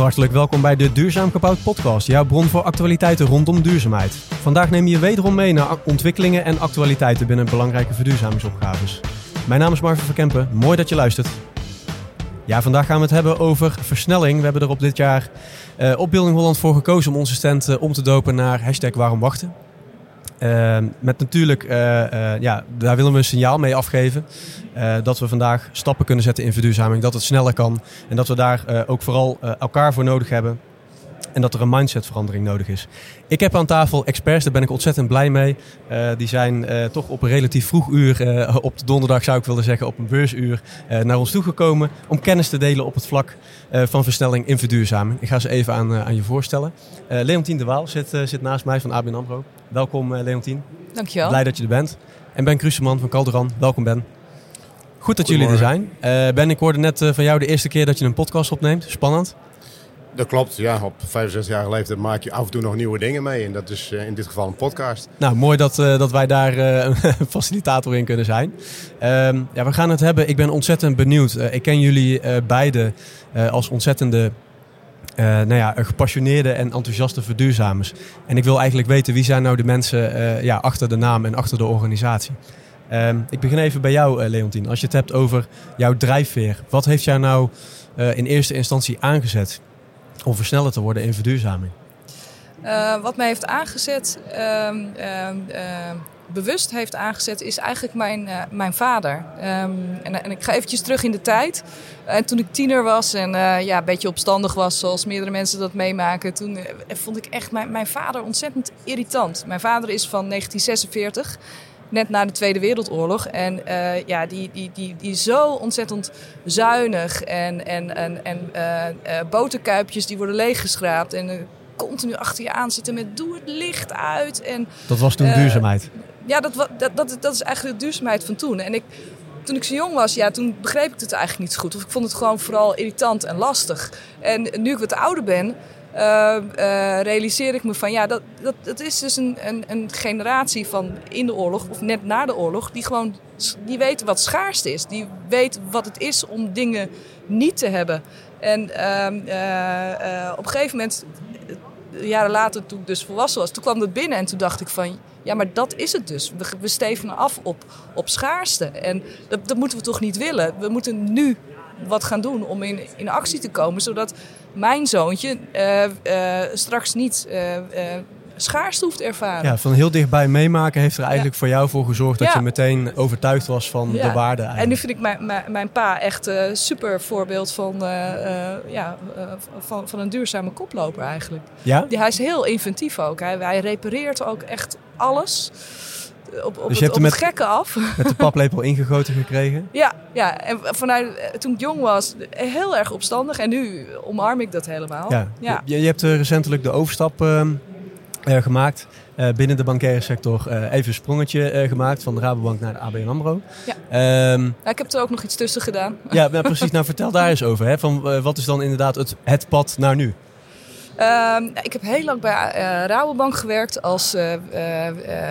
hartelijk welkom bij de Duurzaam Gebouwd podcast, jouw bron voor actualiteiten rondom duurzaamheid. Vandaag neem je wederom mee naar ontwikkelingen en actualiteiten binnen belangrijke verduurzamingsopgaves. Mijn naam is Marvin Verkempen, mooi dat je luistert. Ja, vandaag gaan we het hebben over versnelling. We hebben er op dit jaar uh, op Building Holland voor gekozen om onze stand uh, om te dopen naar hashtag waarom wachten. Uh, met natuurlijk, ja, daar willen we een signaal mee afgeven. dat we vandaag stappen kunnen zetten in verduurzaming. Dat het sneller kan. En dat we daar ook vooral elkaar voor nodig hebben. En dat er een mindsetverandering nodig is. Ik heb aan tafel experts, daar ben ik ontzettend blij mee. Uh, die zijn uh, toch op een relatief vroeg uur, uh, op de donderdag zou ik willen zeggen, op een beursuur, naar ons toegekomen. Om kennis te delen op het vlak van versnelling in verduurzaming. Ik ga ze even aan, aan je voorstellen. Leontien de Waal zit, zit naast mij van ABN AMRO. Welkom Leontien. Dankjewel. Blij dat je er bent. En Ben Kruseman van Calderan. Welkom Ben. Goed dat jullie er zijn. ben, ik hoorde net van jou de eerste keer dat je een podcast opneemt. Spannend. Dat klopt, ja. Op 65 jaar leeftijd maak je af en toe nog nieuwe dingen mee. En dat is uh, in dit geval een podcast. Nou, mooi dat, uh, dat wij daar een facilitator in kunnen zijn. Um, ja, we gaan het hebben. Ik ben ontzettend benieuwd. ik ken jullie beiden als ontzettende nou ja, gepassioneerde en enthousiaste verduurzamers. En ik wil eigenlijk weten wie zijn nou de mensen ja, achter de naam en achter de organisatie. Um, ik begin even bij jou, Leontien. Als je het hebt over jouw drijfveer. Wat heeft jou nou in eerste instantie aangezet? Om versneller te worden in verduurzaming? Uh, wat mij heeft aangezet, uh, uh, bewust heeft aangezet, is eigenlijk mijn, eh, mijn vader. Ehm, en, en, ik ga eventjes terug in de tijd. En toen ik tiener was en eh, ja, een beetje opstandig was, zoals meerdere mensen dat meemaken, toen vond ik echt mijn, mijn vader ontzettend irritant. Mijn vader is van 1946 net na de Tweede Wereldoorlog. En uh, ja, die, die, die, die zo ontzettend zuinig en, en, en, en uh, uh, boterkuipjes die worden leeggeschraapt en continu achter je aan zitten met doe het licht uit. En, dat was toen duurzaamheid? Ja, dat, dat, dat, dat is eigenlijk de duurzaamheid van toen. En ik, toen ik zo jong was, ja, toen begreep ik het eigenlijk niet zo goed. Of ik vond het gewoon vooral irritant en lastig. En nu ik wat ouder ben, uh, uh, realiseer ik me van ja, dat, dat, dat is dus een, een, een, generatie van in de oorlog of net na de oorlog, die gewoon die weten wat schaarst is. Die weet wat het is om dingen niet te hebben. En uh, op een gegeven moment, jaren later, toen ik dus volwassen was, toen kwam dat binnen en toen dacht ik van ja, maar dat is het dus. We, we stevenen af op, op schaarste. En dat, dat moeten we toch niet willen. We moeten nu wat gaan doen om in, in actie te komen, zodat mijn zoontje uh, uh, straks niet uh, schaarste hoeft ervaren. Ja, van heel dichtbij meemaken heeft er eigenlijk voor jou voor gezorgd dat je meteen overtuigd was van de waarde. Eigenlijk. En nu vind ik mijn, mijn, mijn pa echt een super voorbeeld van, ja, van, van een duurzame koploper eigenlijk. Ja? Die, hij is heel inventief ook. Hij, hij repareert ook echt alles op, op, dus je het, hebt op het gekke af. Met de paplepel ingegoten gekregen? Ja, ja, en vanuit eh, toen ik jong was, heel erg opstandig. En nu omarm ik dat helemaal. Ja. ja. Je, je hebt recentelijk de overstap uh, uh, gemaakt. binnen de bankaire sector even een sprongetje gemaakt van de Rabobank naar de ABN AMRO. Ja. Um, ja, ik heb er ook nog iets tussen gedaan. Ja, nou, precies. Nou, vertel daar eens over. Hè, van, wat is dan inderdaad het, het pad naar nu? Uh, ik heb heel lang bij uh, Rabobank gewerkt als uh,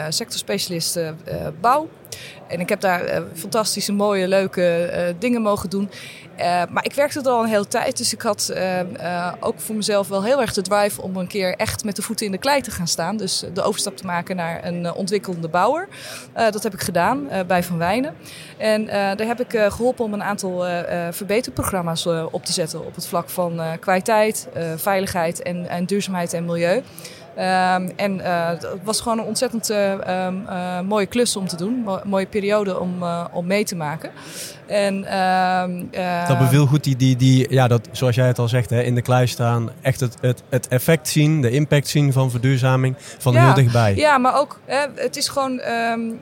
sectorspecialist bouw. En ik heb daar fantastische, mooie, leuke dingen mogen doen. Uh, maar ik werkte er al een hele tijd, dus ik had ook voor mezelf wel heel erg de drive om een keer echt met de voeten in de klei te gaan staan. Dus de overstap te maken naar een ontwikkelende bouwer. dat heb ik gedaan bij Van Wijnen. En daar heb ik geholpen om een aantal verbeterprogramma's op te zetten op het vlak van kwaliteit, veiligheid en, en duurzaamheid en milieu. Um, en uh, het was gewoon een ontzettend uh, uh, mooie klus om te doen. Mo mooie periode om, om mee te maken. En, ehm, dat beviel goed, die, die, die, ja, dat, zoals jij het al zegt, hè, in de klei staan. Echt het, het, het effect zien, de impact zien van verduurzaming van ja, heel dichtbij. Ja, maar ook, hè, het is gewoon um,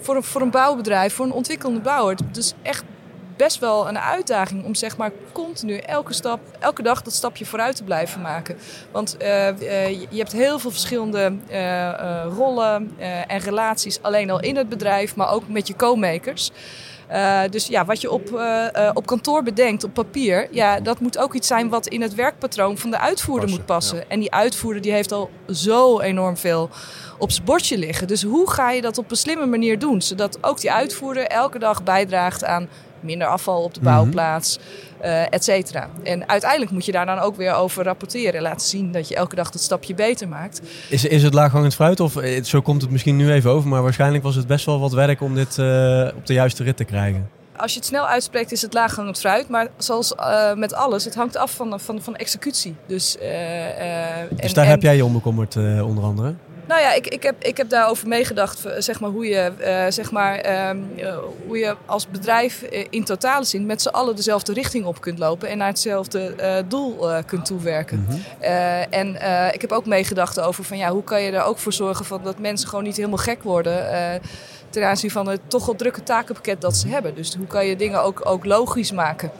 voor, een, voor een bouwbedrijf, voor een ontwikkelende bouwer. Het is echt best wel een uitdaging om zeg maar continu elke stap, elke dag dat stapje vooruit te blijven maken. Want uh, uh, je hebt heel veel verschillende uh, rollen en relaties alleen al in het bedrijf, maar ook met je co-makers. Uh, dus ja, wat je op, uh, uh, op kantoor bedenkt, op papier, ja, dat moet ook iets zijn wat in het werkpatroon van de uitvoerder passen, moet passen. Ja. En die uitvoerder die heeft al zo enorm veel op zijn bordje liggen. Dus hoe ga je dat op een slimme manier doen, zodat ook die uitvoerder elke dag bijdraagt aan minder afval op de bouwplaats, eh et cetera. En uiteindelijk moet je daar dan ook weer over rapporteren en laten zien dat je elke dag dat stapje beter maakt. Is, is het laaghangend fruit? Of eh, zo komt het misschien nu even over, maar waarschijnlijk was het best wel wat werk om dit eh, op de juiste rit te krijgen. Als je het snel uitspreekt is het laaghangend fruit, maar zoals met alles, het hangt af van, van, van executie. Dus, Dus en- daar en- heb jij je om bekommerd, eh, onder andere. Nou ja, ik, ik, heb, ik heb daarover meegedacht, eh, zeg maar, hoe je, eh, zeg maar, ehm, eh, hoe je als bedrijf in totale zin met z'n allen dezelfde richting op kunt lopen en naar hetzelfde doel kunt toewerken. Eh, en ik heb ook meegedacht over van ja, hoe kan je er ook voor zorgen van dat mensen gewoon niet helemaal gek worden. ten aanzien van het toch wel drukke takenpakket dat ze hebben. Dus hoe kan je dingen ook, ook logisch maken?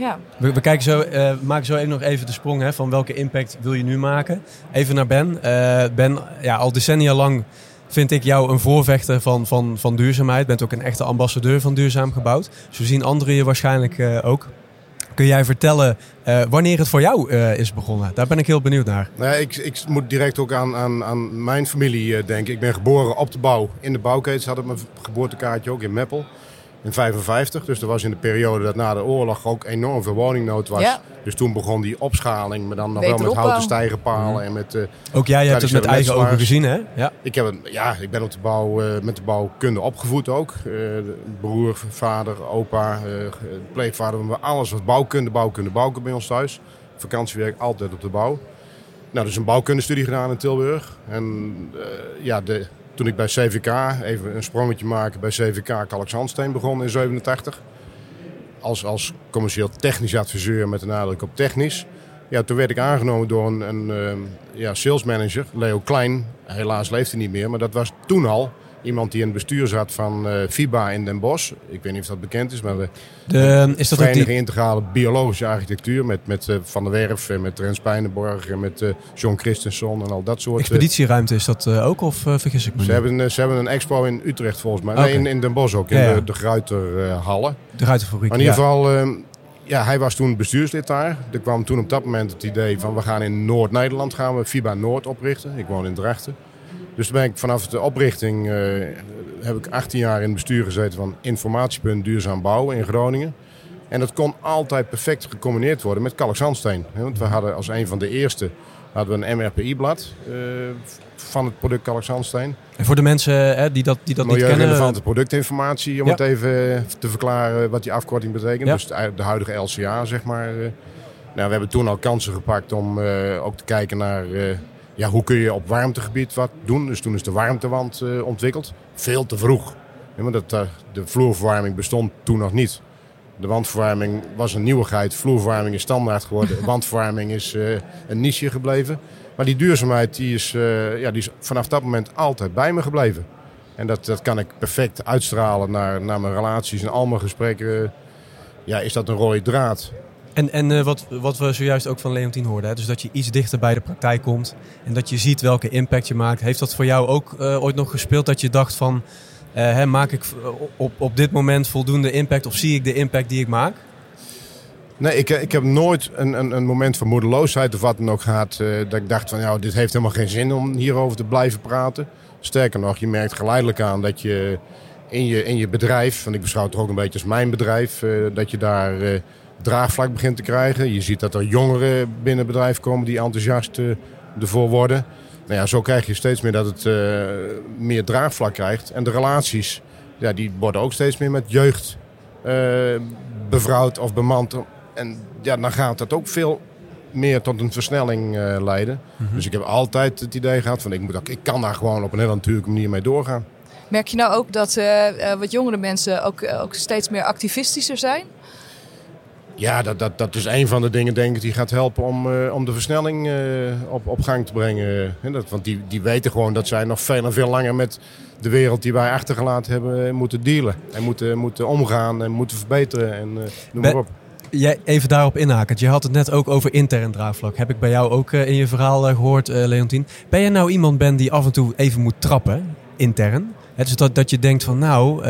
Ja. We, we kijken zo, eh, maken zo even nog even de sprong hè, van welke impact wil je nu maken. Even naar Ben. Eh, ben, ja, al decennia lang vind ik jou een voorvechter van, van, van duurzaamheid. Bent ook een echte ambassadeur van duurzaam gebouwd. Zo zien anderen je waarschijnlijk eh, ook. Kun jij vertellen eh, wanneer het voor jou eh, is begonnen? Daar ben ik heel benieuwd naar. Nou ja, ik, ik moet direct ook aan, aan, aan mijn familie eh, denken. Ik ben geboren op de bouw. In de bouwketens had ik mijn geboortekaartje ook in Meppel. In 55. Dus dat was in de periode dat na de oorlog ook enorm veel woningnood was. Ja. Dus toen begon die opschaling. Maar dan nog wel met houten stijgerpalen. En met, eh, Ook jij hebt het met eigen ogen gezien, hè? Ja. ik, heb, een- ja, ik ben op de bouw, eh, met de bouwkunde opgevoed ook. Eh, de broer, vader, opa, eh, pleegvader. Alles wat bouwkunde, bouwkunde, bouwkunde bij ons thuis. Vakantiewerk altijd op de bouw. Nou, dus een bouwkundestudie gedaan in Tilburg. En eh, ja, de, toen ik bij CVK, even een sprongetje maken, bij CVK Kalkzandsteen begon in 87. Als, als commercieel technisch adviseur met een nadruk op technisch. Ja, toen werd ik aangenomen door een, een ehm, ja, salesmanager, Leo Klein. Helaas leeft hij niet meer, maar dat was toen al iemand die in het bestuur zat van eh, FIBA in Den Bosch. Ik weet niet of dat bekend is, maar de De, is dat Vereniging die, Integrale Biologische Architectuur met, met eh, Van der Werf en met Rens Pijnenborg en met eh, John Christensen en al dat soort. expeditieruimte is dat ook of vergis ik me? ze, hebben, ze hebben een expo in Utrecht volgens mij. Nee, in, in Den Bosch ook, in Ja, ja. de, de Gruiterhallen. De ruitenfabriek. Maar in ieder ja. geval, eh, ja, hij was toen bestuurslid daar. Er kwam toen op dat moment het idee van we gaan in Noord-Nederland gaan we FIBA Noord oprichten. Ik woon in Drachten. Dus toen ben ik vanaf de oprichting eh, heb ik 18 jaar in het bestuur gezeten van informatiepunt duurzaam bouwen in Groningen. En dat kon altijd perfect gecombineerd worden met kalkzandsteen. Want we hadden als een van de eerste hadden we een MRPI-blad eh, van het product kalkzandsteen. En voor de mensen hè, die dat, die dat niet kennen... Milieurelevante productinformatie, om Ja. het even te verklaren wat die afkorting betekent. Ja. Dus de, de huidige LCA, zeg maar. eh. Nou, we hebben toen al kansen gepakt om eh, ook te kijken naar eh, ja, hoe kun je op warmtegebied wat doen. Dus toen is de warmtewand eh, ontwikkeld. Veel te vroeg. Ja, maar dat, eh, de vloerverwarming bestond toen nog niet. De wandverwarming was een nieuwigheid. Vloerverwarming is standaard geworden. Wandverwarming is eh, een niche gebleven. Maar die duurzaamheid die is, ja, die is vanaf dat moment altijd bij me gebleven. En dat, dat kan ik perfect uitstralen naar, naar mijn relaties en al mijn gesprekken. Ja, is dat een rode draad? En, en eh, wat, wat we zojuist ook van Leontien hoorden, hè, dus dat je iets dichter bij de praktijk komt en dat je ziet welke impact je maakt. Heeft dat voor jou ook eh, ooit nog gespeeld dat je dacht van, eh, hè, maak ik op, op dit moment voldoende impact of zie ik de impact die ik maak? Nee, ik, ik heb nooit een, een, een moment van moedeloosheid of wat dan ook gehad. eh, dat ik dacht van, ja, dit heeft helemaal geen zin om hierover te blijven praten. Sterker nog, je merkt geleidelijk aan dat je in je, in je bedrijf, want ik beschouw het ook een beetje als mijn bedrijf, dat je daar draagvlak begint te krijgen. Je ziet dat er jongeren binnen het bedrijf komen die enthousiast eh, ervoor worden. Nou ja, zo krijg je steeds meer dat het eh, meer draagvlak krijgt. En de relaties, ja, die worden ook steeds meer met jeugd eh, bevrouwd of bemand. En ja, dan gaat dat ook veel meer tot een versnelling eh, leiden. Dus ik heb altijd het idee gehad van ik, moet ook, ik kan daar gewoon op een hele natuurlijke manier mee doorgaan. Merk je nou ook dat wat jongere mensen ook, ook steeds meer activistischer zijn? Ja, dat, dat, dat is een van de dingen denk ik die gaat helpen om, eh, om de versnelling eh, op, op gang te brengen. Dat, want die, die weten gewoon dat zij nog veel en veel langer met de wereld die wij achtergelaten hebben eh, moeten dealen. En moeten, moeten omgaan en moeten verbeteren en noem maar op. Jij, even daarop inhakend, je had het net ook over intern draagvlak. Heb ik bij jou ook in je verhaal eh, gehoord, eh, Leontien. Ben je nou iemand ben die af en toe even moet trappen, intern? Het is dat, dat je denkt van nou,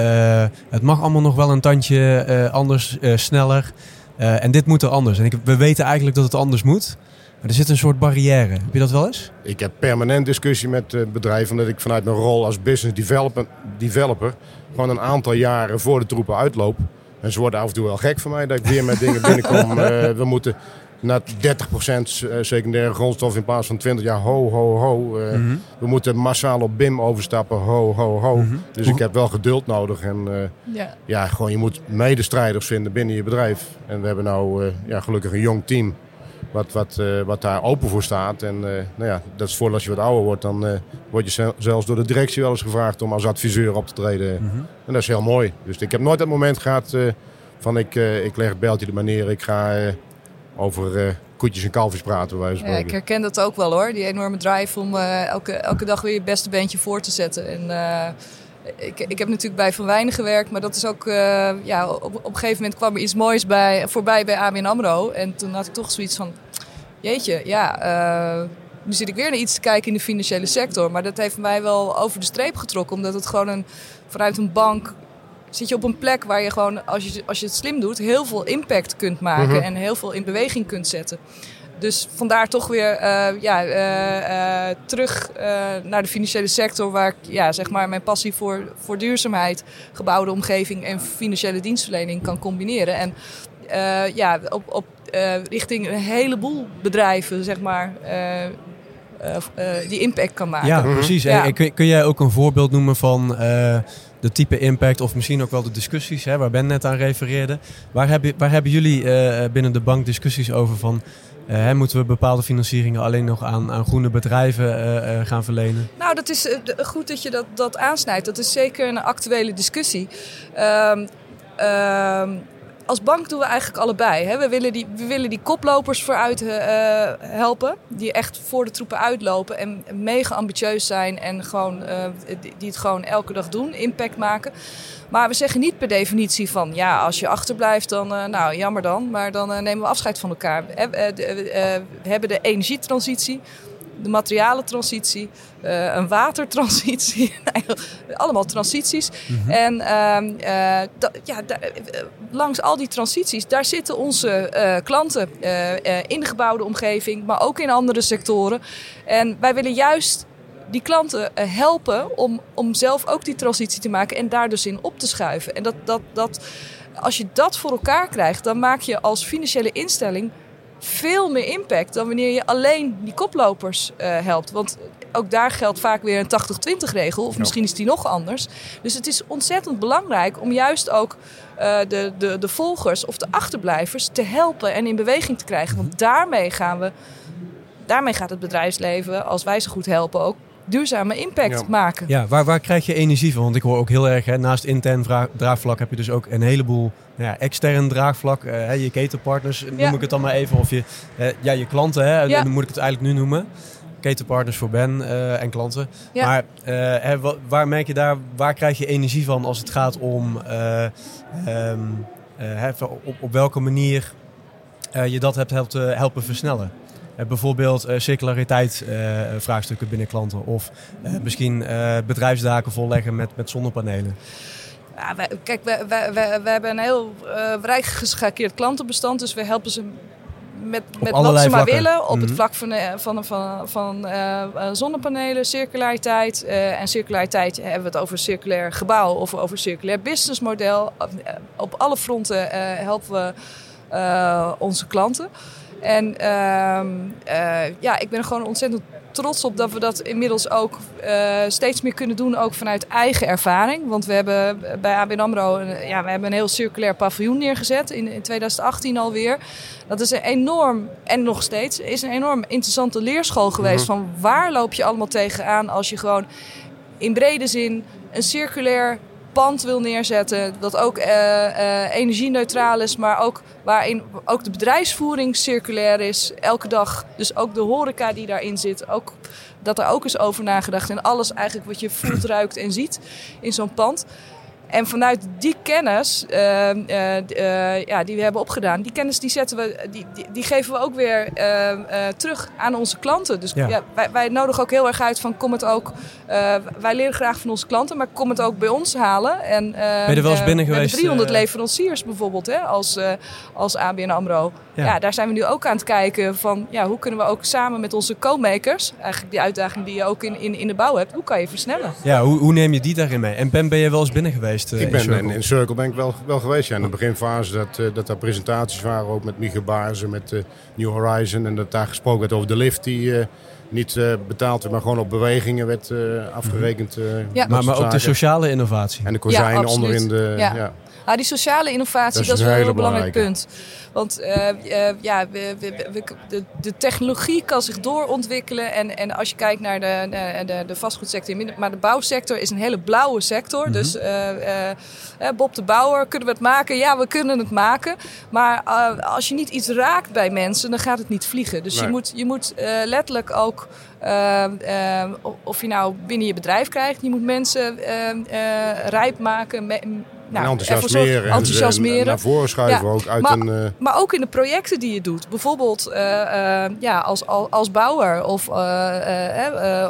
het mag allemaal nog wel een tandje anders, sneller. Eh, en dit moet er anders. En ik, we weten eigenlijk dat het anders moet. Maar er zit een soort barrière. Heb je dat wel eens? Ik heb permanent discussie met eh, bedrijven, omdat ik vanuit mijn rol als business developer, developer gewoon een aantal jaren voor de troepen uitloop. En ze worden af en toe wel gek van mij dat ik weer met dingen binnenkom. Eh, we moeten naar 30% secundaire grondstof in plaats van 20 jaar ho, ho, ho. Eh, Mhm. We moeten massaal op BIM overstappen, ho, ho, ho. Mhm. Dus ik heb wel geduld nodig. En eh, Ja. ja, gewoon je moet medestrijders vinden binnen je bedrijf. En we hebben nou eh, ja, gelukkig een jong team wat, wat, eh, wat daar open voor staat. En eh, nou ja, dat is voor als je wat ouder wordt, dan eh, word je zel- zelfs door de directie wel eens gevraagd om als adviseur op te treden. Mhm. En dat is heel mooi. Dus ik heb nooit dat moment gehad eh, van ik, eh, ik leg het beltje er maar neer. Ik ga eh, over eh, koetjes en kalfjes praten. Van Ja, ik herken dat ook wel hoor. Die enorme drive om eh, elke, elke dag weer je beste bandje voor te zetten. En, eh, ik, ik heb natuurlijk bij Van Wijnen gewerkt, maar dat is ook... ja, op, op een gegeven moment kwam er iets moois bij, voorbij bij ABN AMRO. En toen had ik toch zoiets van... Jeetje, ja, nu zit ik weer naar iets te kijken in de financiële sector. Maar dat heeft mij wel over de streep getrokken. Omdat het gewoon een, vanuit een bank zit je op een plek waar je gewoon, als je, als je het slim doet, heel veel impact kunt maken. Mhm. En heel veel in beweging kunt zetten. Dus vandaar toch weer eh, ja, eh, eh, terug eh, naar de financiële sector, waar ik ja, zeg maar mijn passie voor, voor duurzaamheid, gebouwde omgeving en financiële dienstverlening kan combineren. En eh, ja, op, op, eh, richting een heleboel bedrijven, zeg maar, eh, eh, eh, die impact kan maken. Ja, Mhm. precies. Ja. En, kun, kun jij ook een voorbeeld noemen van eh, de type impact of misschien ook wel de discussies hè, waar Ben net aan refereerde? Waar, heb je, waar hebben jullie eh, binnen de bank discussies over van eh, hè, moeten we bepaalde financieringen alleen nog aan, aan groene bedrijven eh, gaan verlenen? Nou, dat is goed dat je dat, dat aansnijdt. Dat is zeker een actuele discussie. Ehm, ehm, als bank doen we eigenlijk allebei. Hè. We, willen die, we willen die koplopers vooruit eh, helpen. Die echt voor de troepen uitlopen. En mega ambitieus zijn. En gewoon, eh, die, het gewoon elke dag doen. Impact maken. Maar we zeggen niet per definitie van... Ja, als je achterblijft, dan eh, nou, jammer dan. Maar dan nemen we afscheid van elkaar. We hebben de energietransitie de materialentransitie, eh, een watertransitie. Allemaal transities. En ehm, eh, da- ja, da- eh, langs al die transities, daar zitten onze klanten in de gebouwde omgeving, maar ook in andere sectoren. En wij willen juist die klanten helpen om, om zelf ook die transitie te maken en daar dus in op te schuiven. En dat, dat, dat, als je dat voor elkaar krijgt, dan maak je als financiële instelling veel meer impact dan wanneer je alleen die koplopers eh, helpt. Want ook daar geldt vaak weer een 80-20 regel, of misschien is die nog anders. Dus het is ontzettend belangrijk om juist ook eh, de, de, de volgers of de achterblijvers te helpen en in beweging te krijgen. Want daarmee gaan we, daarmee gaat het bedrijfsleven, als wij ze goed helpen, ook duurzame impact Ja. maken. Ja, waar, waar krijg je energie van? Want ik hoor ook heel erg, hè, naast intern draagvlak heb je dus ook een heleboel nou ja, extern draagvlak. eh, hè, je ketenpartners noem Ja. ik het dan maar even. Of je, eh, ja, je klanten, hè, Ja. dan moet ik het eigenlijk nu noemen. Ketenpartners voor Ben eh, en klanten. Ja. Maar eh, hè, waar merk je daar, waar krijg je energie van als het gaat om eh, ehm, eh, hè, op, op welke manier eh, je dat hebt helpen, helpen versnellen? Eh, bijvoorbeeld eh, circulariteit eh, vraagstukken binnen klanten. Of misschien bedrijfsdaken volleggen met, met zonnepanelen. Ja, wij, kijk, wij, wij, wij, wij hebben een heel eh rijk geschakeerd klantenbestand. Dus we helpen ze met, met wat ze maar vlakken. willen. Op Mhm. het vlak van, van, van, van zonnepanelen, circulariteit. eh, en circulariteit hebben we het over circulair gebouw of over circulair businessmodel. Op alle fronten helpen we onze klanten. En ehm, eh, ja, ik ben er gewoon ontzettend trots op dat we dat inmiddels ook eh, steeds meer kunnen doen, ook vanuit eigen ervaring. Want we hebben bij ABN AMRO een, ja, we hebben een heel circulair paviljoen neergezet in, in 2018 alweer. Dat is een enorm, en nog steeds, is een enorm interessante leerschool geweest. Van waar loop je allemaal tegenaan als je gewoon in brede zin een circulair pand wil neerzetten. Dat ook eh, energie-neutraal is, maar ook waarin ook de bedrijfsvoering circulair is. Elke dag. Dus ook de horeca die daarin zit. Ook, dat er ook is over nagedacht. En alles eigenlijk wat je voelt, ruikt en ziet in zo'n pand. En vanuit die kennis eh, eh, eh, ja, die we hebben opgedaan, die kennis die zetten we, die, die, die geven we ook weer eh, eh, terug aan onze klanten. Dus Ja. ja. wij, wij nodigen ook heel erg uit van kom het ook. wij leren graag van onze klanten, maar kom het ook bij ons halen. En, eh, je er wel eens binnen we hebben geweest, 300 eh? leveranciers bijvoorbeeld, hè, als, als ABN AMRO. Ja, ja. daar zijn we nu ook aan het kijken van ja, hoe kunnen we ook samen met onze co-makers, eigenlijk die uitdaging die je ook in, in, in de bouw hebt, hoe kan je versnellen? Ja, hoe, hoe neem je die daarin mee? En Ben, ben je wel eens binnen geweest? ik ben in, in Circle ben ik wel, wel geweest. Ja. In de beginfase dat, uh, dat daar presentaties waren, ook met Mieke Baarzen, met uh, New Horizon. En dat daar gesproken werd over de lift die uh, niet betaald werd, maar gewoon op bewegingen werd afgerekend. ja. Maar, maar ook de sociale innovatie. En de kozijnen ja, onderin de... Ja. Ah, die sociale innovatie, dat is, wel een heel belangrijk punt. Want uh, uh, ja, we, we, we, de, de, technologie kan zich doorontwikkelen. En, en als je kijkt naar de, de, de vastgoedsector, maar de bouwsector is een hele blauwe sector. Mm -hmm. Dus uh, Bob de Bouwer, kunnen we het maken? Ja, we kunnen het maken. Maar als je niet iets raakt bij mensen, dan gaat het niet vliegen. Dus nee. je moet, je moet letterlijk ook. of je nou binnen je bedrijf krijgt, je moet mensen rijp maken, nou, enthousiasmeren. En enthousiasmeren. naar voren schuiven ook. Uit maar, een. Maar ook in de projecten die je doet. Bijvoorbeeld uh, uh, ja, als, als bouwer. Of,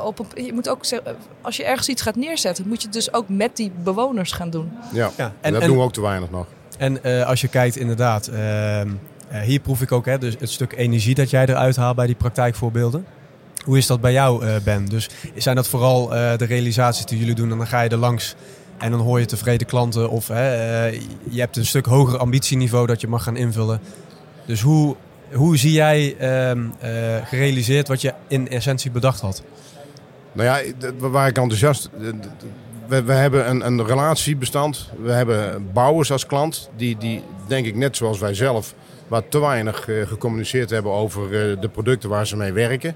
op een, je moet ook zeggen, als je ergens iets gaat neerzetten, moet je het dus ook met die bewoners gaan doen. Ja, ja. en dat en, doen we ook te weinig nog. En als je kijkt inderdaad, ehm, hier proef ik ook hè, dus het stuk energie dat jij eruit haalt bij die praktijkvoorbeelden. Hoe is dat bij jou, Ben? Dus zijn dat vooral de realisaties die jullie doen en dan ga je er langs en dan hoor je tevreden klanten of hè, uh, je hebt een stuk hoger ambitieniveau dat je mag gaan invullen. Dus hoe, hoe zie jij uh, uh, gerealiseerd wat je in essentie bedacht had? Nou ja, waar ik enthousiast... We, we hebben een, een relatiebestand. We hebben bouwers als klant. Die, die denk ik net zoals wij zelf... wat te weinig uh, gecommuniceerd hebben over de producten waar ze mee werken.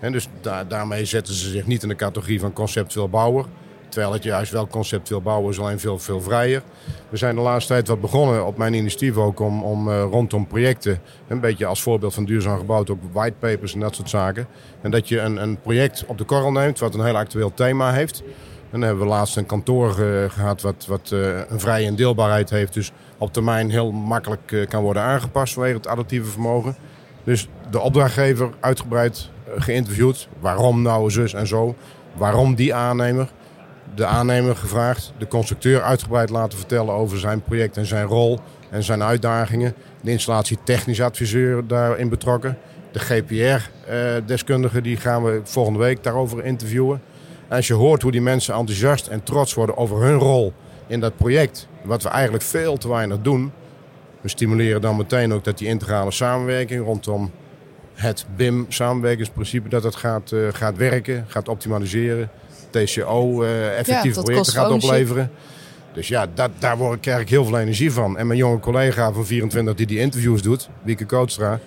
En dus da daarmee zetten ze zich niet in de categorie van conceptueel bouwer. Terwijl het juist wel conceptueel bouwen is alleen veel, veel vrijer. We zijn de laatste tijd wat begonnen op mijn initiatief ook om, om uh, rondom projecten. Een beetje als voorbeeld van duurzaam gebouwd ook whitepapers en dat soort zaken. En dat je een, een project op de korrel neemt wat een heel actueel thema heeft. En dan hebben we laatst een kantoor uh, gehad wat, wat uh, een vrije indeelbaarheid heeft. Dus op termijn heel makkelijk kan worden aangepast vanwege het adaptieve vermogen. Dus de opdrachtgever uitgebreid geïnterviewd. Waarom nou zus en zo? Waarom die aannemer? De aannemer gevraagd, de constructeur uitgebreid laten vertellen over zijn project en zijn rol en zijn uitdagingen. De installatie technisch adviseur daarin betrokken. De GPR-deskundige die gaan we volgende week daarover interviewen. En als je hoort hoe die mensen enthousiast en trots worden over hun rol in dat project, wat we eigenlijk veel te weinig doen. We stimuleren dan meteen ook dat die integrale samenwerking rondom het BIM-samenwerkingsprincipe, dat dat gaat, uh, gaat werken, gaat optimaliseren. TCO uh, effectief ja, projecten gaat opleveren. Dus ja, dat, daar word, krijg ik heel veel energie van. En mijn jonge collega van 24 die die interviews doet, Wieke Kootstra,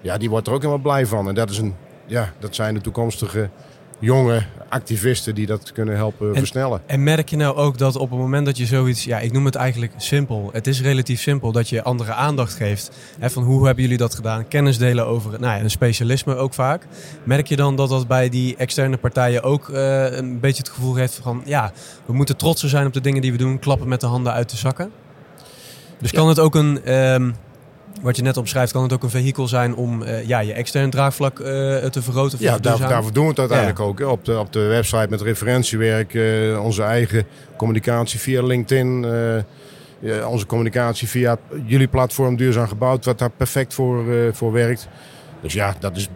ja, die wordt er ook helemaal blij van. En dat, is een, ja, dat zijn de toekomstige jonge activisten die dat kunnen helpen versnellen. En merk je nou ook dat op het moment dat je zoiets, ja, ik noem het eigenlijk simpel. Het is relatief simpel dat je andere aandacht geeft. Hè, van hoe hebben jullie dat gedaan? Kennis delen over nou ja, een specialisme ook vaak. Merk je dan dat dat bij die externe partijen ook uh, een beetje het gevoel heeft van, ja, we moeten trotser zijn op de dingen die we doen, klappen met de handen uit de zakken? Dus kan het ook een, um, wat je net omschrijft, kan het ook een vehikel zijn om uh, ja, je extern draagvlak uh, te vergroten? Ja, daar, daarvoor doen we het uiteindelijk ja. ook. Hè. Op, de, op de website met referentiewerk, uh, onze eigen communicatie via LinkedIn, onze communicatie via jullie platform Duurzaam Gebouwd, wat daar perfect voor, voor werkt. Dus ja, dat is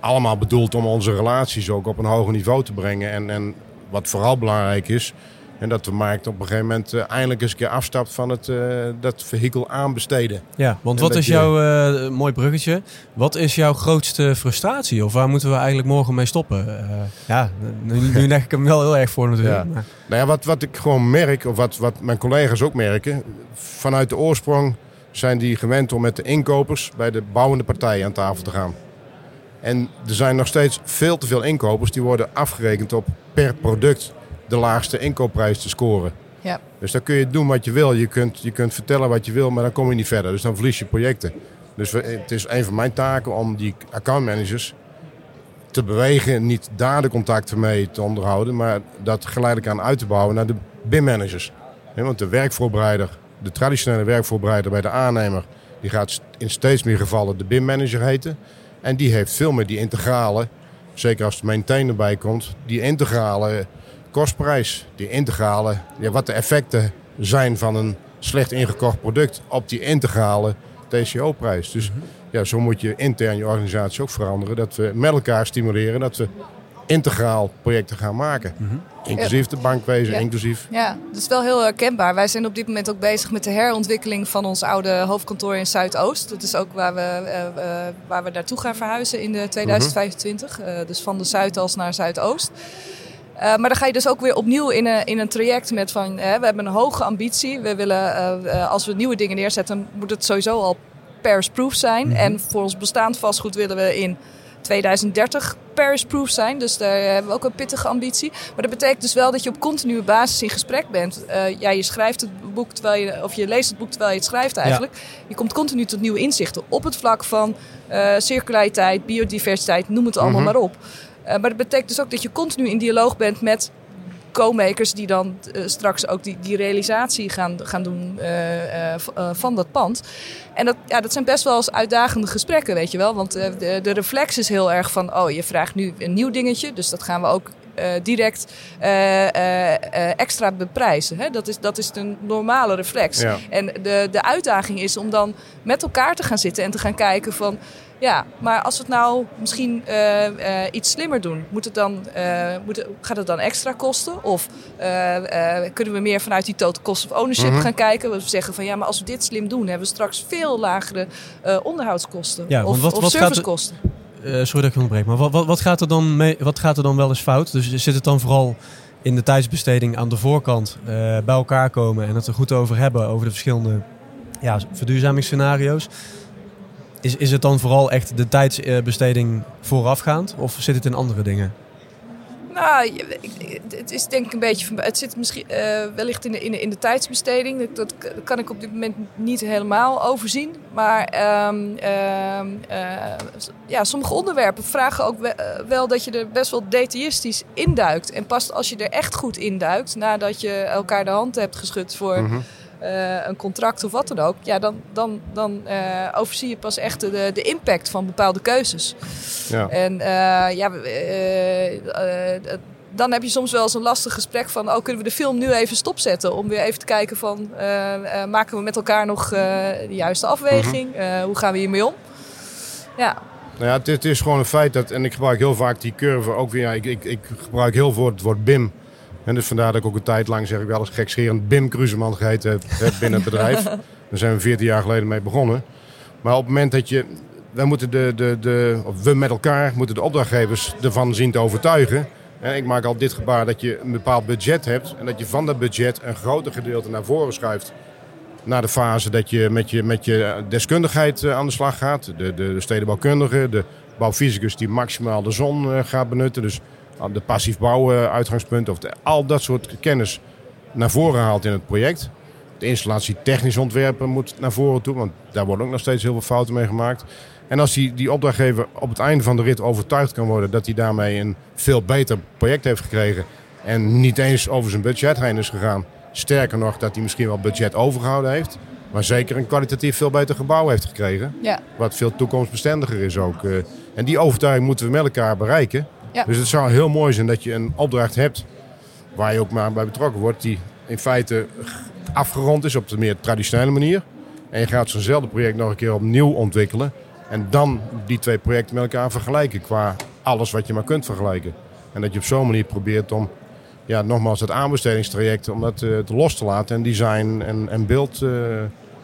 allemaal bedoeld om onze relaties ook op een hoger niveau te brengen. En, en wat vooral belangrijk is, en dat de markt op een gegeven moment uh, eindelijk eens een keer afstapt van het, uh, dat vehikel aanbesteden. Ja, want wat is jouw, uh, mooi bruggetje, wat is jouw grootste frustratie? Of waar moeten we eigenlijk morgen mee stoppen? ja, nu, nu leg ik hem wel heel erg voor natuurlijk. Ja. Nou ja, wat, wat ik gewoon merk, of wat, wat mijn collega's ook merken, vanuit de oorsprong zijn die gewend om met de inkopers bij de bouwende partijen aan tafel te gaan. En er zijn nog steeds veel te veel inkopers die worden afgerekend op per product de laagste inkoopprijs te scoren. Ja. Dus dan kun je doen wat je wil. Je kunt, je kunt vertellen wat je wil, maar dan kom je niet verder. Dus dan verlies je projecten. Dus het is een van mijn taken om die accountmanagers te bewegen, niet daar de contacten mee te onderhouden, maar dat geleidelijk aan uit te bouwen naar de BIM-managers. want de werkvoorbereider, de traditionele werkvoorbereider bij de aannemer, die gaat in steeds meer gevallen de BIM-manager heten. En die heeft veel meer die integrale, zeker als de maintain erbij komt, die integrale kostprijs, die integrale, ja, wat de effecten zijn van een slecht ingekocht product op die integrale TCO-prijs. Dus ja, zo moet je intern je organisatie ook veranderen. Dat we met elkaar stimuleren dat we integraal projecten gaan maken. Inclusief de bankwezen, Ja. inclusief... Ja, dat is wel heel herkenbaar. Wij zijn op dit moment ook bezig met de herontwikkeling van ons oude hoofdkantoor in Zuidoost. Dat is ook waar we, eh, eh, waar we naartoe gaan verhuizen in de 2025. Eh, dus van de Zuidas naar Zuidoost. Eh, maar dan ga je dus ook weer opnieuw in een, in een traject met van... hè, we hebben een hoge ambitie. We willen, eh, eh, als we nieuwe dingen neerzetten, moet het sowieso al Paris-proof zijn. En voor ons bestaand vastgoed willen we in 2030 Paris-proof zijn. Dus daar hebben we ook een pittige ambitie. Maar dat betekent dus wel dat je op continue basis in gesprek bent. Eh, ja, je schrijft het boek terwijl je, of je leest het boek terwijl je het schrijft eigenlijk. Je komt continu tot nieuwe inzichten op het vlak van eh, circulariteit, biodiversiteit, noem het allemaal maar op. Eh, maar dat betekent dus ook dat je continu in dialoog bent met co-makers die dan eh, straks ook die, die realisatie gaan, gaan doen eh, van dat pand. En dat, ja, dat zijn best wel eens uitdagende gesprekken, weet je wel. Want de, de reflex is heel erg van, oh, je vraagt nu een nieuw dingetje. Dus dat gaan we ook direct extra beprijzen. Hè? Dat, is, dat is de normale reflex. Ja. En de, de uitdaging is om dan met elkaar te gaan zitten en te gaan kijken van... Ja, maar als we het nou misschien eh, eh, iets slimmer doen, moet het dan, eh, moet het, gaat het dan extra kosten? Of kunnen we meer vanuit die total cost of ownership gaan kijken? We zeggen van ja, maar als we dit slim doen, hebben we straks veel lagere onderhoudskosten Ja, of, wat- of wat gaat er- servicekosten. Sorry dat ik onderbreek, maar wat, wat, wat, gaat er dan mee, wat gaat er dan wel eens fout? Dus zit het dan vooral in de tijdsbesteding aan de voorkant bij elkaar komen en het er goed over hebben, over de verschillende ja, verduurzamingsscenario's? Is, is het dan vooral echt de tijdsbesteding voorafgaand of zit het in andere dingen? Nou, het is denk ik een beetje. Het zit misschien eh, wellicht in de, in, de, in de tijdsbesteding. Dat, kan ik op dit moment niet helemaal overzien. Maar ehm, ehm, eh, ja, sommige onderwerpen vragen ook eh, wel dat je er best wel detailistisch induikt. En pas als je er echt goed induikt, nadat je elkaar de hand hebt geschud voor. Mhm. Eh, een contract of wat dan ook, ja, dan, dan, dan eh, overzie je pas echt de, de impact van bepaalde keuzes. Ja. En eh, ja, dan heb je soms wel eens een lastig gesprek van... oh, kunnen we de film nu even stopzetten? Om weer even te kijken van... maken we met elkaar nog de juiste afweging? Eh, hoe gaan we hiermee om? Ja, Nou ja, het, het is gewoon een feit dat, en ik gebruik heel vaak die curve ook weer. Ja, ik, ik, ik gebruik heel veel het woord BIM. En dus vandaar dat ik ook een tijd lang, zeg ik wel eens gekscherend, BIM Kruseman geheten heb binnen het bedrijf. Daar zijn we 14 jaar geleden mee begonnen. Maar op het moment dat je, wij moeten de, de, de, of we met elkaar moeten de opdrachtgevers ervan zien te overtuigen. En ik maak al dit gebaar dat je een bepaald budget hebt en dat je van dat budget een groter gedeelte naar voren schuift naar de fase dat je met je, met je deskundigheid eh, aan de slag gaat. De, de, de stedenbouwkundige, de bouwfysicus die maximaal de zon eh, gaat benutten. Dus de passief bouwen uitgangspunt of de- al dat soort kennis naar voren haalt in het project. De installatie technisch ontwerpen moet naar voren toe, want daar worden ook nog steeds heel veel fouten mee gemaakt. En als die, die opdrachtgever op het einde van de rit overtuigd kan worden dat hij daarmee een veel beter project heeft gekregen en niet eens over zijn budget heen is gegaan. Sterker nog, dat hij misschien wel budget overgehouden heeft, maar zeker een kwalitatief veel beter gebouw heeft gekregen. ja, Wat veel toekomstbestendiger is ook. eh. En die overtuiging moeten we met elkaar bereiken. Ja. Dus het zou heel mooi zijn dat je een opdracht hebt waar je ook maar bij betrokken wordt, die in feite afgerond is op de meer traditionele manier. En je gaat zo'nzelfde project nog een keer opnieuw ontwikkelen. En dan die twee projecten met elkaar vergelijken qua alles wat je maar kunt vergelijken. En dat je op zo'n manier probeert om, ja, nogmaals, het aanbestedingstraject, om dat eh, te los te laten. En design en, en beeld, eh,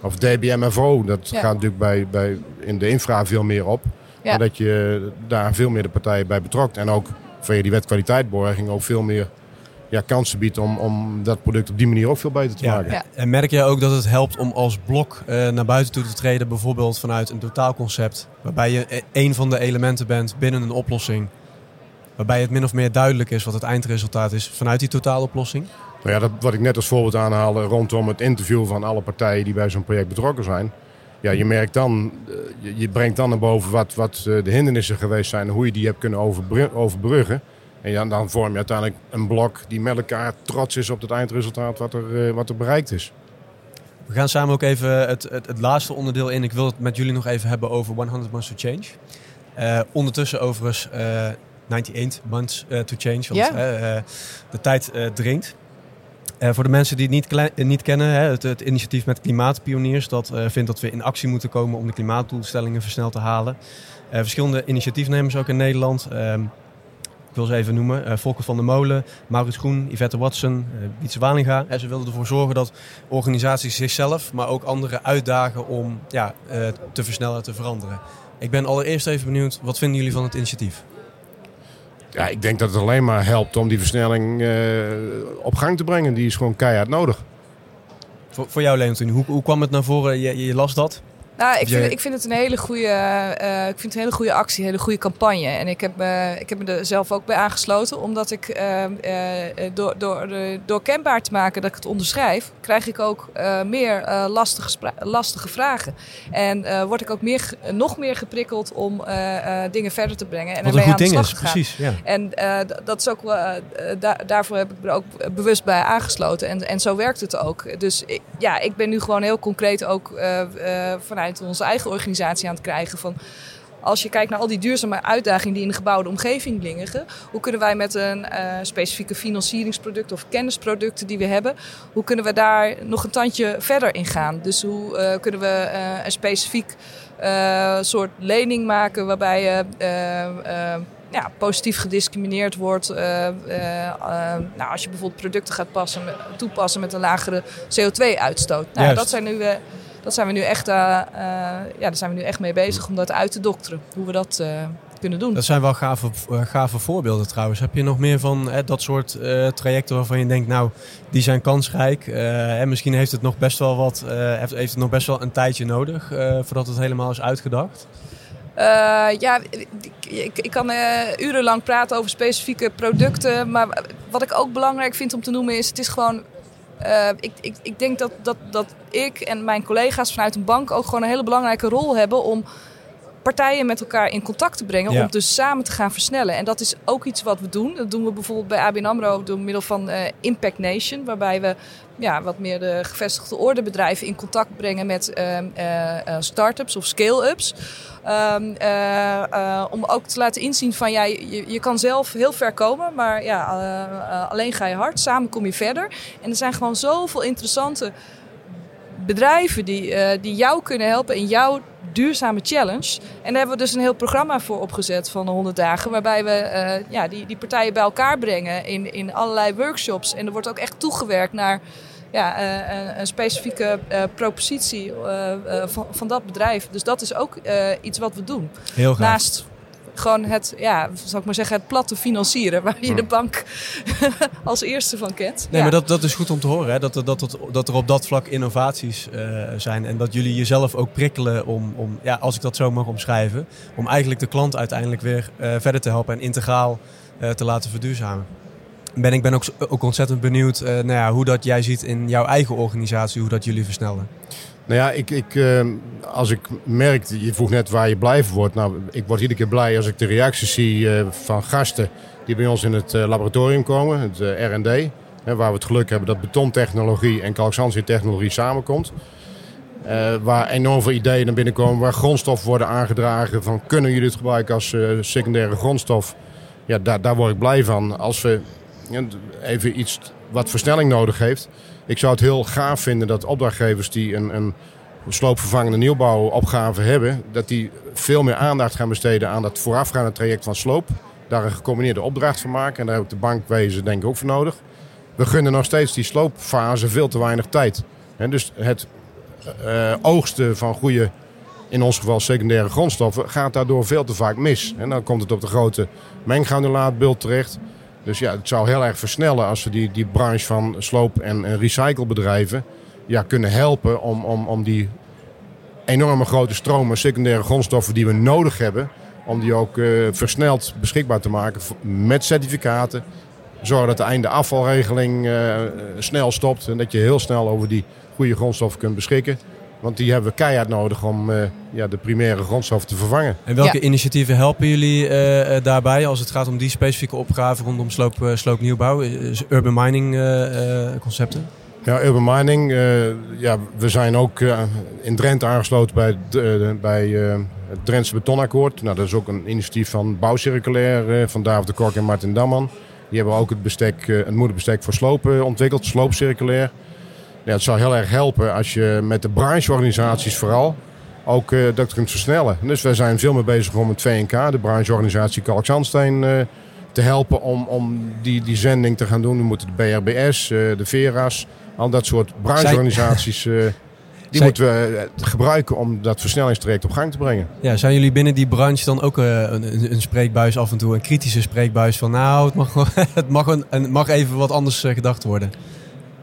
of DBMFO, dat Ja. gaat natuurlijk bij, bij, in de infra veel meer op. Ja. Maar dat je daar veel meer de partijen bij betrokt. En ook via die wet kwaliteitborging ook veel meer ja, kansen biedt om, om dat product op die manier ook veel beter te maken. Ja. En merk jij ook dat het helpt om als blok eh, naar buiten toe te treden, bijvoorbeeld vanuit een totaalconcept, waarbij je eh, een van de elementen bent binnen een oplossing, waarbij het min of meer duidelijk is wat het eindresultaat is vanuit die totaaloplossing? Nou ja, dat, wat ik net als voorbeeld aanhaalde rondom het interview van alle partijen die bij zo'n project betrokken zijn. Ja, je merkt dan, eh, je, je brengt dan naar boven wat, wat eh, de hindernissen geweest zijn en hoe je die hebt kunnen overbru- overbruggen. En ja, dan vorm je uiteindelijk een blok die met elkaar trots is op het eindresultaat wat er, eh, wat er bereikt is. We gaan samen ook even het, het, het laatste onderdeel in. Ik wil het met jullie nog even hebben over 100 Months to Change. Eh, ondertussen overigens eh 98 Months to Change, want Ja. de tijd eh, dringt. voor de mensen die het niet, niet kennen, hè, het, het, initiatief met Klimaatpioniers, dat vindt dat we in actie moeten komen om de klimaatdoelstellingen versneld te halen. verschillende initiatiefnemers ook in Nederland. Ehm, ik wil ze even noemen. Volker van der Molen, Maurits Groen, Yvette Watson, Wietse Walinga. En ze wilden ervoor zorgen dat organisaties zichzelf, maar ook anderen uitdagen om ja, te versnellen, te veranderen. Ik ben allereerst even benieuwd, wat vinden jullie van het initiatief? Ja, ik denk dat het alleen maar helpt om die versnelling op gang te brengen. Die is gewoon keihard nodig. Voor, voor jou, Leontien, hoe, hoe kwam het naar voren? Je, je las dat? Nou, ik vind, ik vind het een hele goede, uh, ik vind het een hele goede actie, een hele goede campagne. En ik heb, uh, ik heb me er zelf ook bij aangesloten, omdat ik uh, door, door, door kenbaar te maken dat ik het onderschrijf, krijg ik ook meer lastige, lastige vragen. En word ik ook meer, nog meer geprikkeld om dingen verder te brengen. En Wat een goed ding is, precies. Ja. En dat is ook, da daarvoor heb ik me ook bewust bij aangesloten. En, en zo werkt het ook. Dus ja, ik ben nu gewoon heel concreet ook vanuit vanuit onze eigen organisatie aan het krijgen. Van als je kijkt naar al die duurzame uitdagingen die in de gebouwde omgeving liggen, hoe kunnen wij met een uh, specifieke financieringsproduct of kennisproducten die we hebben, hoe kunnen we daar nog een tandje verder in gaan? Dus hoe uh, kunnen we uh, een specifiek soort lening maken waarbij je ja, positief gediscrimineerd wordt. nou, als je bijvoorbeeld producten gaat passen, toepassen met een lagere CO2-uitstoot. Nou, dat zijn nu dat zijn we nu echt, uh, ja, daar zijn we nu echt mee bezig om dat uit te dokteren. Hoe we dat uh, kunnen doen. Dat zijn wel gave, gave voorbeelden trouwens. Heb je nog meer van dat soort trajecten waarvan je denkt, nou, die zijn kansrijk. en misschien heeft het nog best wel wat, heeft, heeft het nog best wel een tijdje nodig voordat het helemaal is uitgedacht? Uh, ja, ik, ik kan uh, urenlang praten over specifieke producten. Maar wat ik ook belangrijk vind om te noemen is: het is gewoon uh, ik, ik, ik denk dat, dat, dat ik en mijn collega's vanuit een bank ook gewoon een hele belangrijke rol hebben om partijen met elkaar in contact te brengen. Om dus samen te gaan versnellen. En dat is ook iets wat we doen. Dat doen we bijvoorbeeld bij ABN AMRO door middel van uh, Impact Nation. Waarbij we ja, wat meer de gevestigde ordebedrijven in contact brengen met uh, uh, start-ups of scale-ups. Um, om ook te laten inzien van ja, je, je kan zelf heel ver komen, maar ja, alleen ga je hard. Samen kom je verder. En er zijn gewoon zoveel interessante bedrijven die, die jou kunnen helpen in jouw duurzame challenge. En daar hebben we dus een heel programma voor opgezet van 100 dagen. Waarbij we uh, ja, die, die partijen bij elkaar brengen in, in allerlei workshops. En er wordt ook echt toegewerkt naar ja, uh, een specifieke uh, propositie van, van dat bedrijf. Dus dat is ook iets wat we doen. Heel graag. Naast gewoon het, ja, zal ik maar zeggen, het platte financieren. Waar je de bank als eerste van kent. Nee, maar dat, dat is goed om te horen. Hè? Dat, dat, dat, dat er op dat vlak innovaties uh, zijn. En dat jullie jezelf ook prikkelen om, om, ja, als ik dat zo mag omschrijven, om eigenlijk de klant uiteindelijk weer uh, verder te helpen en integraal uh, te laten verduurzamen. Ben, ik ben ook, ook ontzettend benieuwd nou ja, hoe dat jij ziet in jouw eigen organisatie, hoe dat jullie versnellen. Nou ja, ik, ik, uh, als ik merk, je vroeg net waar je blij van wordt. Nou, ik word iedere keer blij als ik de reacties zie uh, van gasten die bij ons in het uh, laboratorium komen, het R&D. waar we het geluk hebben dat betontechnologie en calxantietechnologie samenkomt. waar enorm veel ideeën naar binnen komen, waar grondstoffen worden aangedragen. Van kunnen jullie het gebruiken als secundaire grondstof? Ja, daar, daar word ik blij van. Als we even iets wat versnelling nodig heeft ik zou het heel gaaf vinden dat opdrachtgevers die een, een sloopvervangende nieuwbouwopgave hebben, dat die veel meer aandacht gaan besteden aan dat voorafgaande traject van sloop. Daar een gecombineerde opdracht van maken. En daar heb ik de bankwezen denk ik ook voor nodig. We gunnen nog steeds die sloopfase veel te weinig tijd. En dus het uh, oogsten van goede, in ons geval secundaire grondstoffen, gaat daardoor veel te vaak mis. En dan komt het op de grote menggranulaatbult terecht. Dus ja, het zou heel erg versnellen als we die, die branche van sloop- en, en recyclebedrijven ja, kunnen helpen om, om, om die enorme grote stromen secundaire grondstoffen die we nodig hebben, om die ook uh, versneld beschikbaar te maken met certificaten. Zorgen dat de einde afvalregeling uh, snel stopt en dat je heel snel over die goede grondstoffen kunt beschikken. Want die hebben we keihard nodig om uh, ja, de primaire grondstof te vervangen. En welke initiatieven helpen jullie uh, daarbij als het gaat om die specifieke opgave rondom sloop, uh, sloopnieuwbouw? urban mining concepten? Ja, urban mining. ja, we zijn ook in Drenthe aangesloten bij, bij het Drentse Betonakkoord. Nou, dat is ook een initiatief van Bouwcirculair van David de Kok en Martin Damman. Die hebben ook het, bestek, uh, het moederbestek voor slopen ontwikkeld, sloopcirculair. Ja, het zou heel erg helpen als je met de brancheorganisaties vooral ook uh, dat kunt versnellen. Dus wij zijn veel meer bezig om het VNK, de brancheorganisatie Kalk Zandsteen, uh, te helpen om, om die, die zending te gaan doen. We moeten de BRBS, uh, de VERA's, al dat soort brancheorganisaties... die Zij... moeten we gebruiken om dat versnellingstraject op gang te brengen. Ja, zijn jullie binnen die branche dan ook een, een, spreekbuis af en toe, een kritische spreekbuis van nou, het mag, het mag, een, het mag even wat anders gedacht worden?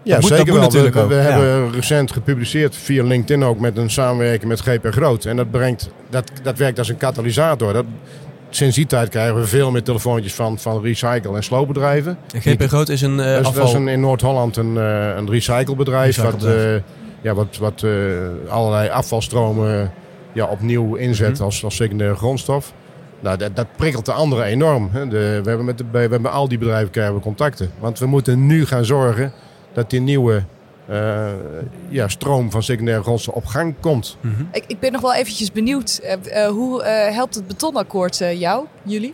Ja, moet, zeker wel. We, we, we ja. hebben recent gepubliceerd via LinkedIn ook met een samenwerking met GP Groot. En dat, brengt, dat, dat werkt als een katalysator. Dat, sinds die tijd krijgen we veel meer telefoontjes van, van recycle- en sloopbedrijven. En GP Groot is een uh, dat, afval... dat is een, in Noord-Holland een, uh, een recyclebedrijf. Wat, uh, ja, wat, wat allerlei afvalstromen ja, opnieuw inzet mm -hmm. als, als secundaire grondstof. Nou, dat, dat, prikkelt de anderen enorm. Hè. De, we, hebben met de, we hebben al die bedrijven krijgen we contacten. Want we moeten nu gaan zorgen dat die nieuwe uh, ja, stroom van secundaire grondstof op gang komt. Mm -hmm. ik, ik, ben nog wel eventjes benieuwd. Uh, uh, hoe helpt het betonakkoord jou, jullie?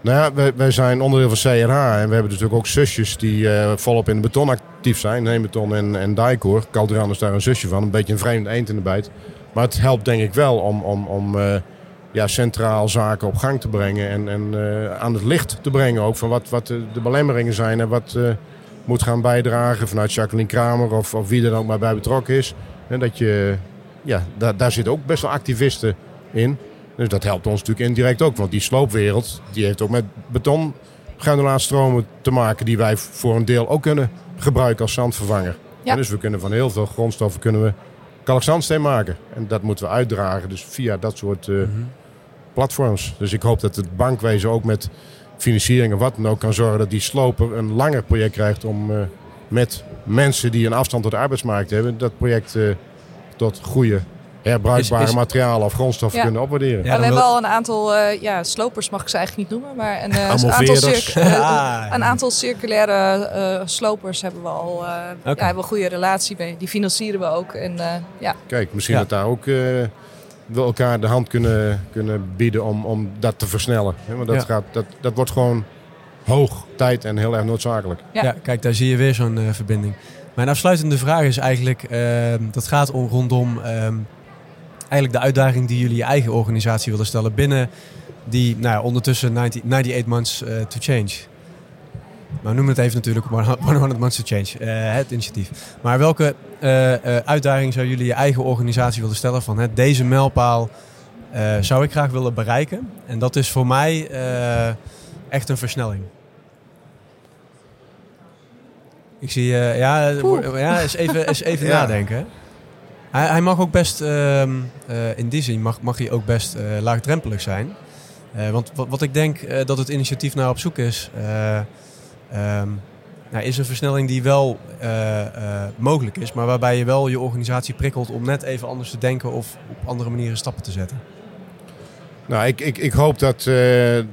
Nou ja, wij, wij, zijn onderdeel van CRH en we hebben natuurlijk ook zusjes die volop in de beton actief zijn. Neembeton en, en Dicor. Calderan is daar een zusje van, een beetje een vreemde eend in de bijt. Maar het helpt denk ik wel om, om, om ja, centraal zaken op gang te brengen en, en aan het licht te brengen ook van wat, wat de, de belemmeringen zijn en wat moet gaan bijdragen vanuit Jacqueline Kramer of, of wie er ook maar bij betrokken is. En dat je, ja, daar, daar zitten ook best wel activisten in. Dus dat helpt ons natuurlijk indirect ook. Want die sloopwereld die heeft ook met betongranulaatstromen te maken die wij voor een deel ook kunnen gebruiken als zandvervanger. Ja. dus we kunnen van heel veel grondstoffen kunnen we kalkzandsteen maken. En dat moeten we uitdragen dus via dat soort uh, mm -hmm. platforms. Dus ik hoop dat het bankwezen ook met financiering of wat dan ook kan zorgen dat die sloper een langer project krijgt om uh, met mensen die een afstand tot de arbeidsmarkt hebben, dat project uh, tot goede herbruikbare is, is... materialen of grondstoffen ja. kunnen opwaarderen. Ja, we hebben al een aantal uh, ja, slopers, mag ik ze eigenlijk niet noemen, maar een, aantal, ah. een aantal circulaire slopers hebben we al okay. ja, hebben we een goede relatie mee. Die financieren we ook. En, ja. Kijk, misschien dat daar ook we elkaar de hand kunnen, kunnen bieden om, om dat te versnellen. Want dat, ja. gaat, dat, dat wordt gewoon hoog tijd en heel erg noodzakelijk. Ja, ja kijk, daar zie je weer zo'n uh, verbinding. Mijn afsluitende vraag is eigenlijk, uh, dat gaat om rondom uh, eigenlijk de uitdaging die jullie je eigen organisatie willen stellen binnen die nou ja, ondertussen 90, 98 months uh, to change. Maar noem het even natuurlijk 100 Months to Change, uh, het initiatief. Maar welke uh, uh, uitdaging zou jullie je eigen organisatie willen stellen van hè, deze mijlpaal zou ik graag willen bereiken? En dat is voor mij echt een versnelling. Ik zie, ja, ja, is even, is even ja. nadenken. Hij, hij, mag ook best, ehm, in die zin mag, mag hij ook best laagdrempelig zijn. want wat, wat, ik denk dat het initiatief naar op zoek is, Um, nou, is een versnelling die wel uh, uh, mogelijk is, maar waarbij je wel je organisatie prikkelt om net even anders te denken of op andere manieren stappen te zetten. Nou, ik, ik, ik hoop dat uh,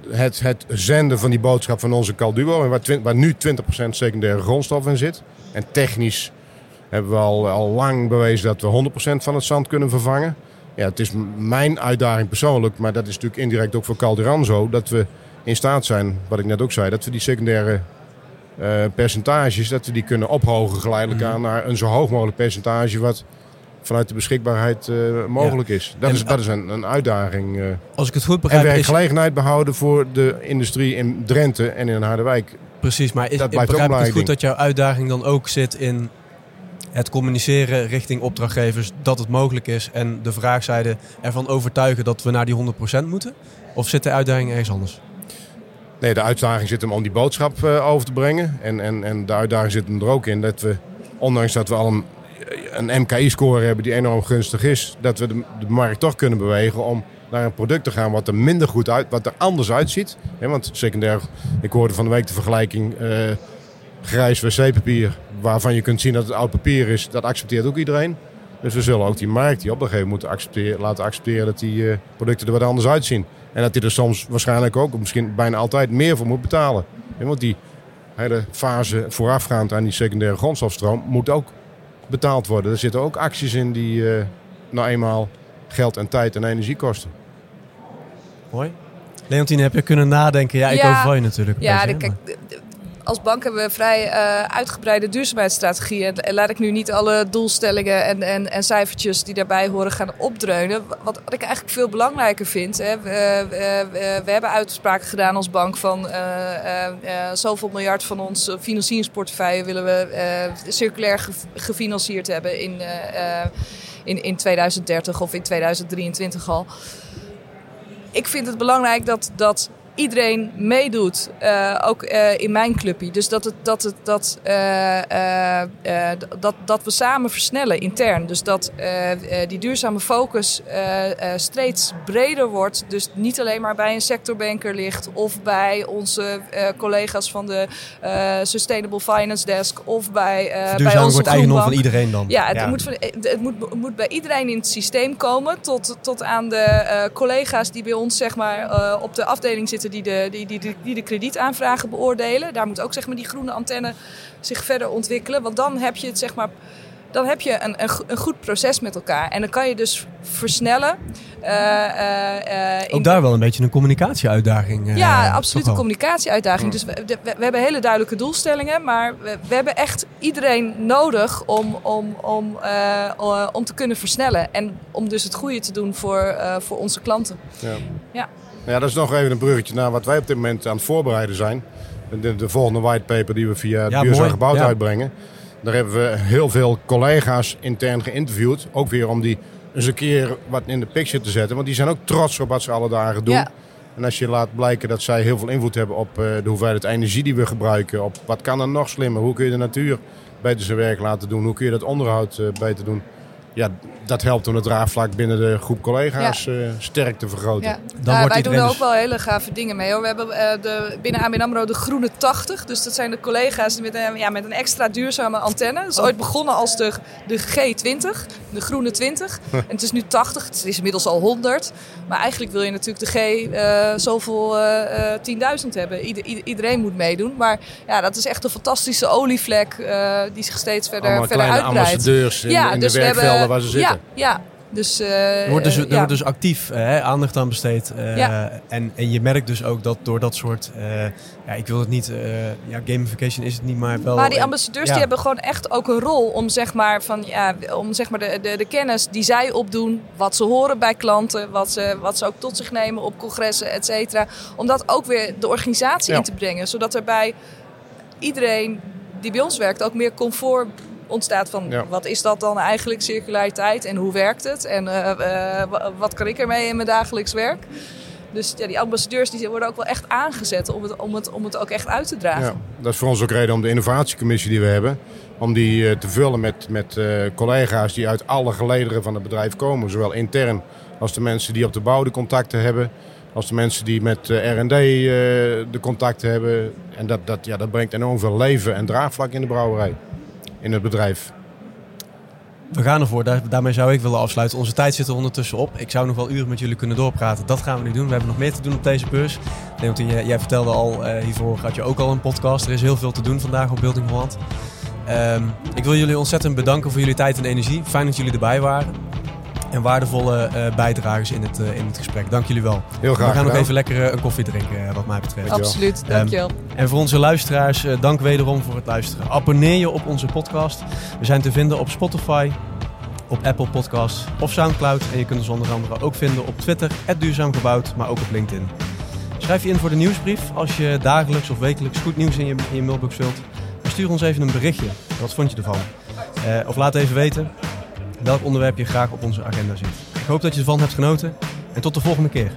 het, het zenden van die boodschap van onze Calduo, waar, waar nu 20% secundaire grondstof in zit, en technisch hebben we al, al lang bewezen dat we 100% van het zand kunnen vervangen. Ja, het is mijn uitdaging persoonlijk, maar dat is natuurlijk indirect ook voor Calderan zo, dat we in staat zijn, wat ik net ook zei, dat we die secundaire uh, percentages, dat we die kunnen ophogen geleidelijk mm. aan naar een zo hoog mogelijk percentage wat vanuit de beschikbaarheid uh, mogelijk ja. is. Dat en, is, dat is een, een uitdaging. Uh, als ik het goed begrijp. En werkgelegenheid behouden voor de industrie in Drenthe en in Harderwijk. Precies, maar is, dat ik begrijp het goed dat jouw uitdaging dan ook zit in het communiceren richting opdrachtgevers dat het mogelijk is en de vraagzijde ervan overtuigen dat we naar die 100% moeten? Of zit de uitdaging ergens anders? Nee, de uitdaging zit hem om die boodschap uh, over te brengen. En, en, en de uitdaging zit hem er ook in dat we, ondanks dat we al een, een MKI-score hebben die enorm gunstig is, dat we de, de, markt toch kunnen bewegen om naar een product te gaan wat er minder goed uit, wat er anders uitziet. Want secundair, ik hoorde van de week de vergelijking uh, grijs wc-papier, waarvan je kunt zien dat het oud papier is, dat accepteert ook iedereen. Dus we zullen ook die markt, die opdrachtgever, moeten accepteren, laten accepteren dat die uh, producten er wat anders uitzien. En dat hij er soms waarschijnlijk ook, misschien bijna altijd, meer voor moet betalen. want die hele fase voorafgaand aan die secundaire grondstofstroom moet ook betaald worden. Er zitten ook acties in die uh, nou eenmaal geld en tijd en energie kosten. Mooi. Leontine, heb je kunnen nadenken? Ja, ik Ja. overval je natuurlijk. Ja, beetje, kijk, als bank hebben we vrij eh, uitgebreide duurzaamheidsstrategieën. En laat ik nu niet alle doelstellingen en, en, en cijfertjes die daarbij horen gaan opdreunen. Wat, ik eigenlijk veel belangrijker vind. Hè, we, we, hebben uitspraken gedaan als bank van eh, eh, zoveel miljard van ons financieringsportefeuille willen we circulair ge- gefinancierd hebben in, in, in 2030 of in 2023 al ik vind het belangrijk dat, dat iedereen meedoet, eh, ook eh, in mijn clubje. Dus dat, het, dat, het, dat, eh, eh, eh, dat, dat we samen versnellen intern. Dus dat eh, eh, die duurzame focus eh, eh, steeds breder wordt. Dus niet alleen maar bij een sectorbanker ligt of bij onze eh, collega's van de eh, Sustainable Finance Desk of bij, eh bij onze wordt eigendom van iedereen dan. Ja, het, Moet, het, moet, het moet bij iedereen in het systeem komen. Tot, tot aan de eh, collega's die bij ons zeg maar, eh, op de afdeling zitten die de, die, die, die, die de kredietaanvragen beoordelen. Daar moet ook zeg maar, die groene antenne zich verder ontwikkelen. Want dan heb je het zeg maar. Dan heb je een, een, een goed proces met elkaar. En dan kan je dus versnellen. eh, eh, eh, Ook daar wel een beetje een communicatieuitdaging. ja, absoluut een communicatieuitdaging. Dus we, we, we hebben hele duidelijke doelstellingen, maar we, we hebben echt iedereen nodig om, om, om, om te kunnen versnellen. En om dus het goede te doen voor, eh, voor onze klanten. Ja. Ja. Ja, dat is nog even een bruggetje naar wat wij op dit moment aan het voorbereiden zijn. De, de volgende whitepaper die we via Ja, Duurzaam. Gebouwd Ja. uitbrengen. Daar hebben we heel veel collega's intern geïnterviewd. Ook weer om die eens een keer wat in de picture te zetten. Want die zijn ook trots op wat ze alle dagen doen. Ja. En als je laat blijken dat zij heel veel invloed hebben op eh, de hoeveelheid energie die we gebruiken. Op wat kan er nog slimmer? Hoe kun je de natuur beter zijn werk laten doen? Hoe kun je dat onderhoud eh, beter doen? Ja, dat helpt om het draagvlak binnen de groep collega's eh, sterk te vergroten. Ja. Dan Nou, wordt wij doen er ook wel hele gave dingen mee. Hoor. We hebben eh, de, binnen ABN AMRO de groene 80. Dus dat zijn de collega's met, een- ja, met een extra duurzame antenne. Dat is ooit begonnen als de, de G20, de groene 20. en het is nu 80, het is inmiddels al 100. Maar eigenlijk wil je natuurlijk de G eh, zoveel eh, eh, 10.000 hebben. Ieder- ieder- iedereen moet meedoen. Maar ja, dat is echt een fantastische olievlek eh, die zich steeds verder, Allemaal verder kleine uitbreidt. ambassadeurs in, in dus de we werkvelden waar ze zitten. Ja, ja. Dus, eh, Er wordt dus, er ja. wordt dus actief eh, aandacht aan besteed. eh, Ja. en, en je merkt dus ook dat door dat soort... eh, ja, ik wil het niet... eh, ja, gamification is het niet, maar wel... Maar die eh, ambassadeurs ja. die hebben gewoon echt ook een rol om zeg maar, van, ja, om zeg maar de, de, de kennis die zij opdoen, wat ze horen bij klanten, wat ze, wat ze ook tot zich nemen op congressen, et cetera. Om dat ook weer de organisatie in te brengen. Zodat er bij iedereen die bij ons werkt ook meer comfort ontstaat van Ja. wat is dat dan eigenlijk circulariteit en hoe werkt het en eh, eh, wa- wat kan ik ermee in mijn dagelijks werk. Dus ja, die ambassadeurs die worden ook wel echt aangezet om het, om het, om het ook echt uit te dragen. Ja, dat is voor ons ook reden om de innovatiecommissie die we hebben, om die eh, te vullen met, met collega's die uit alle gelederen van het bedrijf komen. Zowel intern als de mensen die op de bouw de contacten hebben, als de mensen die met R&D de contacten hebben. En dat, dat, ja, dat brengt enorm veel leven en draagvlak in de brouwerij, in het bedrijf. We gaan ervoor. Daar, daarmee zou ik willen afsluiten. Onze tijd zit er ondertussen op. Ik zou nog wel uren met jullie kunnen doorpraten. Dat gaan we nu doen. We hebben nog meer te doen op deze beurs. Leontien, jij, jij vertelde al, eh, hiervoor had je ook al een podcast. Er is heel veel te doen vandaag op Building Holland. Ehm, ik wil jullie ontzettend bedanken voor jullie tijd en energie. Fijn dat jullie erbij waren. En waardevolle eh, bijdragers in het, eh, in het gesprek. Dank jullie wel. Heel graag we gaan nog even lekker eh, een koffie drinken, eh, wat mij betreft. Absoluut, dankjewel. En voor onze luisteraars, eh, dank wederom voor het luisteren. Abonneer je op onze podcast. We zijn te vinden op Spotify, op Apple Podcasts of Soundcloud. En je kunt ons onder andere ook vinden op Twitter, @duurzaamgebouwd, maar ook op LinkedIn. Schrijf je in voor de nieuwsbrief als je dagelijks of wekelijks goed nieuws in je, in je mailbox wilt. En stuur ons even een berichtje. Wat vond je ervan? Eh, of laat even weten welk onderwerp je graag op onze agenda ziet. Ik hoop dat je ervan hebt genoten en tot de volgende keer.